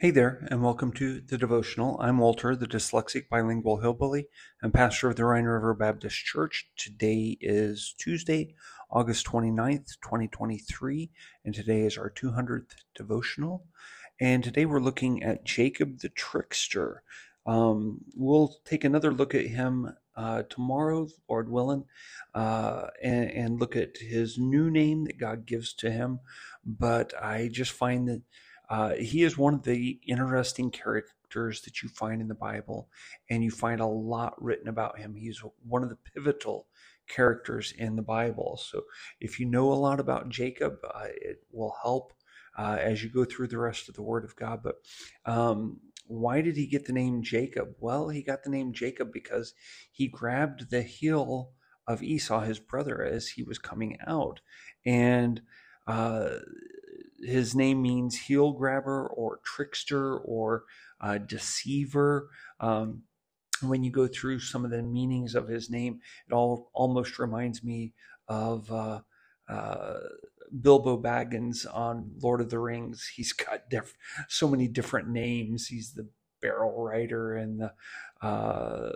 Hey there, and welcome to the devotional. I'm Walter, the dyslexic bilingual hillbilly and pastor of the Rhine River Baptist Church. Today is Tuesday, August 29th, 2023, and today is our 200th devotional. And today we're looking at Jacob the trickster. Um, we'll take another look at him uh, tomorrow, Lord willing, uh, and, and look at his new name that God gives to him. But I just find that uh, he is one of the interesting characters that you find in the Bible, and you find a lot written about him. He's one of the pivotal characters in the Bible. So if you know a lot about Jacob, uh, it will help uh, as you go through the rest of the Word of God. But um, why did he get the name Jacob? Well, he got the name Jacob because he grabbed the heel of Esau, his brother, as he was coming out. And uh, his name means heel grabber or trickster or uh, deceiver. Um, when you go through some of the meanings of his name, it all almost reminds me of uh, uh, Bilbo Baggins on Lord of the Rings. He's got diff- so many different names. He's the barrel rider and the uh,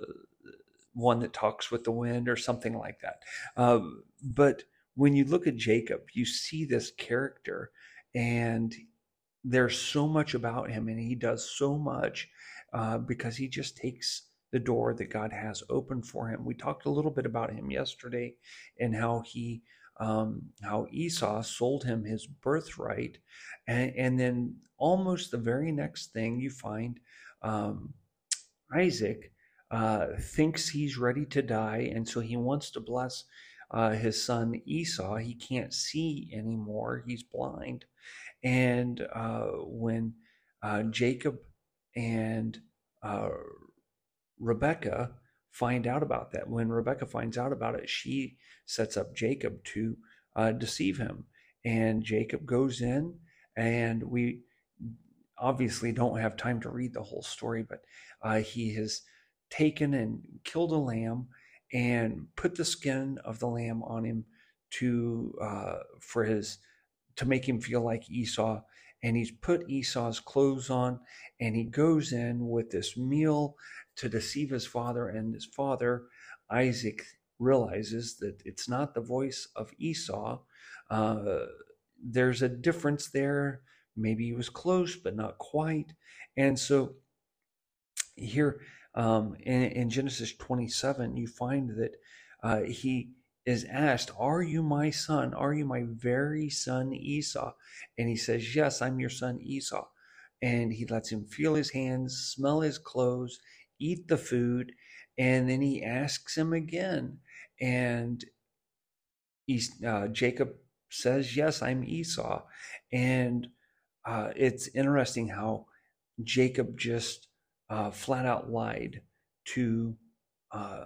one that talks with the wind or something like that. Um, but when you look at Jacob, you see this character and there's so much about him and he does so much uh, because he just takes the door that god has open for him. We talked a little bit about him yesterday and how he um, how esau sold him his birthright and, and, then almost the very next thing you find um, isaac uh, thinks he's ready to die and so he wants to bless uh, his son esau he can't see anymore he's blind and uh, when uh, Jacob and uh, Rebecca find out about that, when Rebecca finds out about it, she sets up Jacob to uh, deceive him. And Jacob goes in, and we obviously don't have time to read the whole story, but uh, he has taken and killed a lamb and put the skin of the lamb on him to uh, for his to make him feel like Esau. And he's put Esau's clothes on and he goes in with this meal to deceive his father. And his father, Isaac, realizes that it's not the voice of Esau. Uh, there's a difference there. Maybe he was close, but not quite. And so here um, in, in, Genesis 27, you find that uh, he is asked, Are you my son? Are you my very son Esau? And he says, Yes, I'm your son Esau. And he lets him feel his hands, smell his clothes, eat the food. And then he asks him again. And uh, Jacob says, Yes, I'm Esau. And uh, it's interesting how Jacob just uh, flat out lied to uh,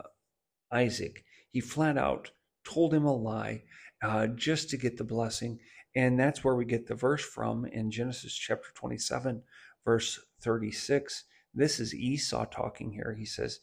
Isaac. He flat out told him a lie uh, just to get the blessing. And that's where we get the verse from in Genesis chapter 27, verse 36. This is Esau talking here. He says,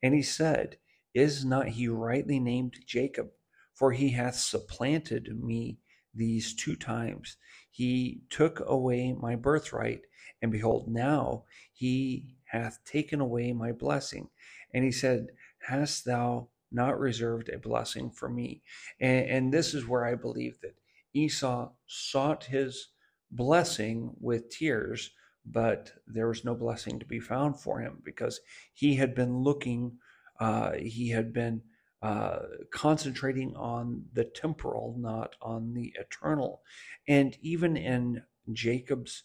And he said, Is not he rightly named Jacob? For he hath supplanted me these two times. He took away my birthright, and behold, now he hath taken away my blessing. And he said, Hast thou not reserved a blessing for me. And, and this is where I believe that Esau sought his blessing with tears, but there was no blessing to be found for him because he had been looking, uh, he had been uh, concentrating on the temporal, not on the eternal. And even in Jacob's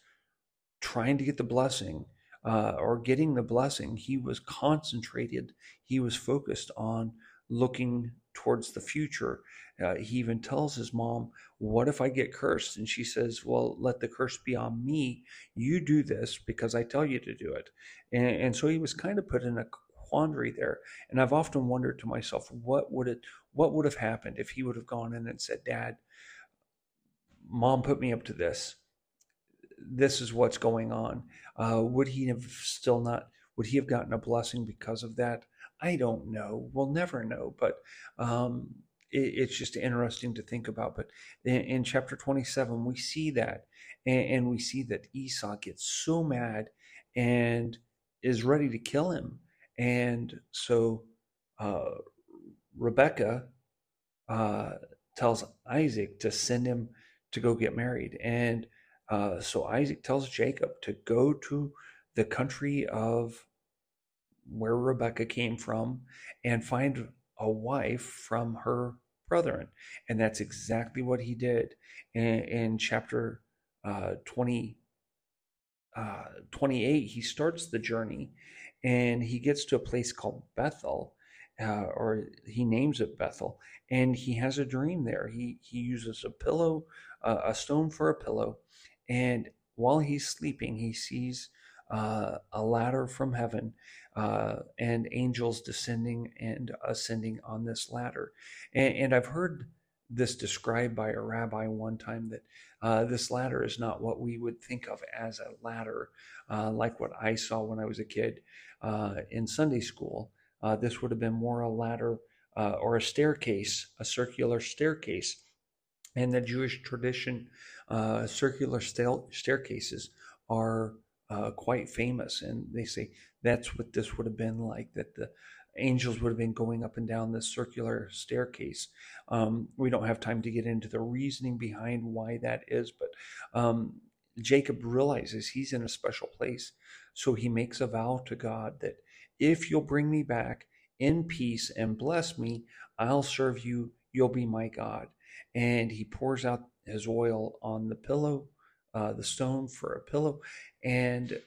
trying to get the blessing, uh, or getting the blessing, he was concentrated, he was focused on looking towards the future. Uh, he even tells his mom, What if I get cursed? And she says, Well, let the curse be on me. You do this because I tell you to do it. And, and so he was kind of put in a quandary there. And I've often wondered to myself, what would it what would have happened if he would have gone in and said, Dad, mom put me up to this. This is what's going on. Uh, would he have still not would he have gotten a blessing because of that? I don't know. We'll never know. But um, it, it's just interesting to think about. But in, in chapter 27, we see that, and, and, we see that Esau gets so mad and is ready to kill him. And so uh, Rebecca uh, tells Isaac to send him to go get married. And uh, so Isaac tells Jacob to go to the country of where Rebecca came from and find a wife from her brethren. And that's exactly what he did in, in chapter uh, 20, uh, 28. He starts the journey and he gets to a place called Bethel. Uh, or he names it Bethel, and he has a dream there. He he uses a pillow, uh, a stone for a pillow, and while he's sleeping, he sees uh, a ladder from heaven uh, and angels descending and ascending on this ladder. And, and, I've heard this described by a rabbi one time that uh, this ladder is not what we would think of as a ladder, uh, like what I saw when I was a kid uh, in Sunday school. Uh, this would have been more a ladder or a staircase, a circular staircase. In the Jewish tradition, circular staircases are uh, quite famous. And they say that's what this would have been like, that the angels would have been going up and down this circular staircase. Um, we don't have time to get into the reasoning behind why that is, but um, Jacob realizes he's in a special place. So he makes a vow to God that if you'll bring me back in peace and bless me, I'll serve you. You'll be my God. And he pours out his oil on the pillow uh, the stone for a pillow, and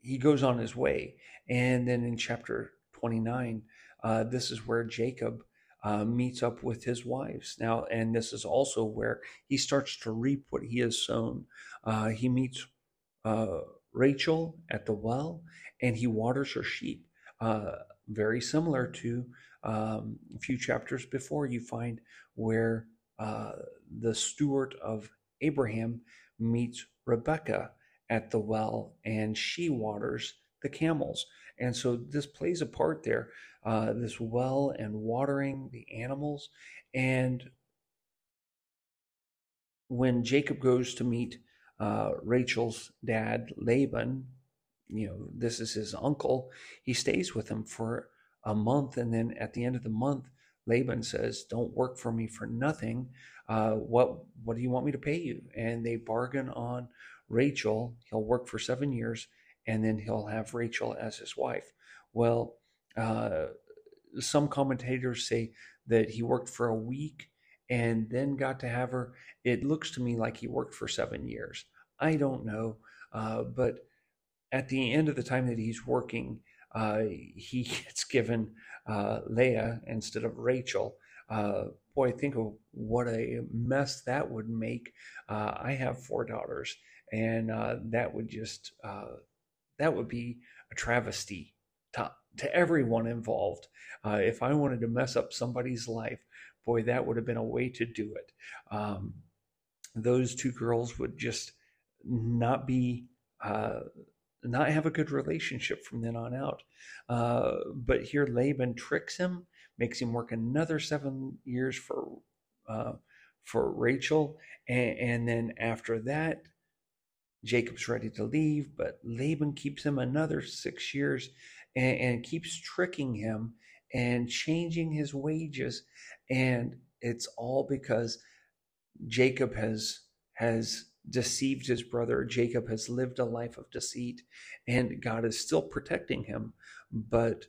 he goes on his way. And then in chapter 29, uh, this is where Jacob uh, meets up with his wives. Now, and this is also where he starts to reap what he has sown. Uh, he meets uh, Rachel at the well, and he waters her sheep. Uh, very similar to um, a few chapters before, you find where the steward of Abraham meets Rebecca at the well and she waters the camels. And so this plays a part there, uh, this well and watering the animals. And when Jacob goes to meet uh, Rachel's dad, Laban, you know, this is his uncle, he stays with him for a month. And then at the end of the month, Laban says, Don't work for me for nothing. Uh, what what do you want me to pay you? And they bargain on Rachel. He'll work for seven years, and then he'll have Rachel as his wife. Well, uh, some commentators say that he worked for a week and then got to have her. It looks to me like he worked for seven years. I don't know, uh, but at the end of the time that he's working, uh, he gets given uh, Leah instead of Rachel. Uh, boy, think of what a mess that would make. Uh, I have four daughters, and uh, that would just uh, that would be a travesty to to everyone involved. If I wanted to mess up somebody's life, boy, that would have been a way to do it. Um, those two girls would just not be not have a good relationship from then on out. Uh, but here Laban tricks him makes him work another seven years for uh, for Rachel, and, and then after that, Jacob's ready to leave, but Laban keeps him another six years and, and keeps tricking him and changing his wages, and it's all because Jacob has has deceived his brother. Jacob has lived a life of deceit, and God is still protecting him, but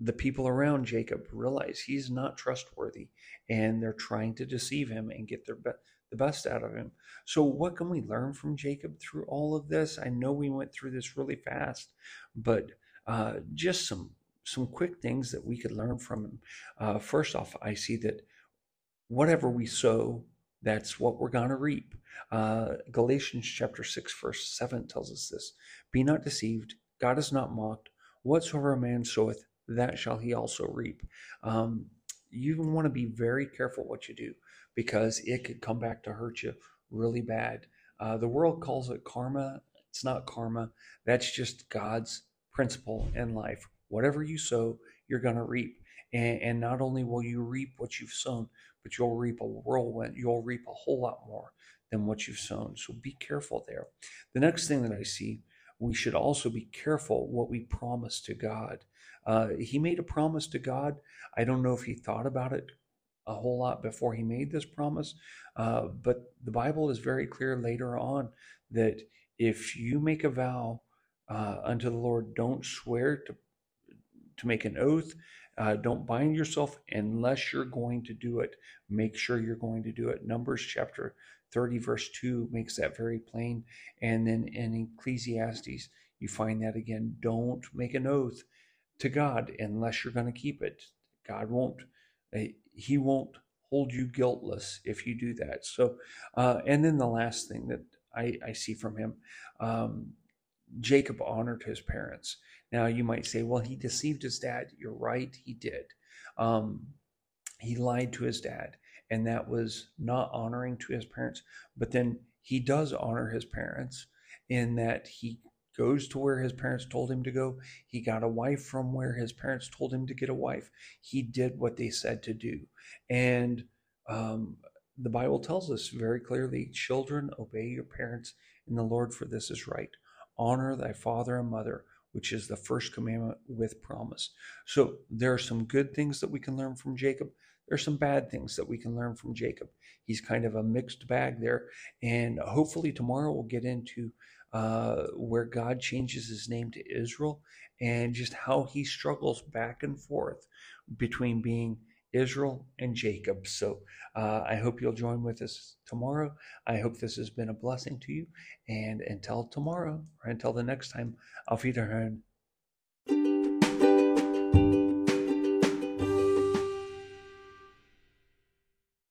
the people around Jacob realize he's not trustworthy and they're trying to deceive him and get their be- the best out of him. So, what can we learn from Jacob through all of this? I know we went through this really fast, but uh, just some some quick things that we could learn from him. Uh, first off, I see that whatever we sow, that's what we're going to reap. Uh, Galatians chapter 6, verse 7 tells us this Be not deceived, God is not mocked. Whatsoever a man soweth, that shall he also reap. Um, you want to be very careful what you do because it could come back to hurt you really bad. Uh, the world calls it karma. It's not karma. That's just God's principle in life. Whatever you sow, you're going to reap. And, and not only will you reap what you've sown, but you'll reap a whirlwind. You'll reap a whole lot more than what you've sown. So be careful there. The next thing that I see, we should also be careful what we promise to God. Uh, he made a promise to God. I don't know if he thought about it a whole lot before he made this promise, uh, but the Bible is very clear later on that if you make a vow uh, unto the Lord, don't swear to to make an oath. Uh, don't bind yourself unless you're going to do it. Make sure you're going to do it. Numbers chapter 30, verse 2 makes that very plain. And then in Ecclesiastes, you find that again. Don't make an oath to God unless you're going to keep it. God won't, uh, He won't hold you guiltless if you do that. So, uh, and then the last thing that I, I see from him, um, Jacob honored his parents. Now you might say, well, he deceived his dad. You're right, he did. Um, he lied to his dad, and that was not honoring to his parents. But then he does honor his parents in that he goes to where his parents told him to go. He got a wife from where his parents told him to get a wife. He did what they said to do. And um, the Bible tells us very clearly children, obey your parents in the Lord, for this is right. Honor thy father and mother, which is the first commandment with promise. So there are some good things that we can learn from Jacob. There are some bad things that we can learn from Jacob. He's kind of a mixed bag there. And hopefully tomorrow we'll get into uh, where God changes his name to Israel and just how he struggles back and forth between being Israel and Jacob. So uh, I hope you'll join with us tomorrow. I hope this has been a blessing to you. And until tomorrow, or until the next time, auf Wiederhören.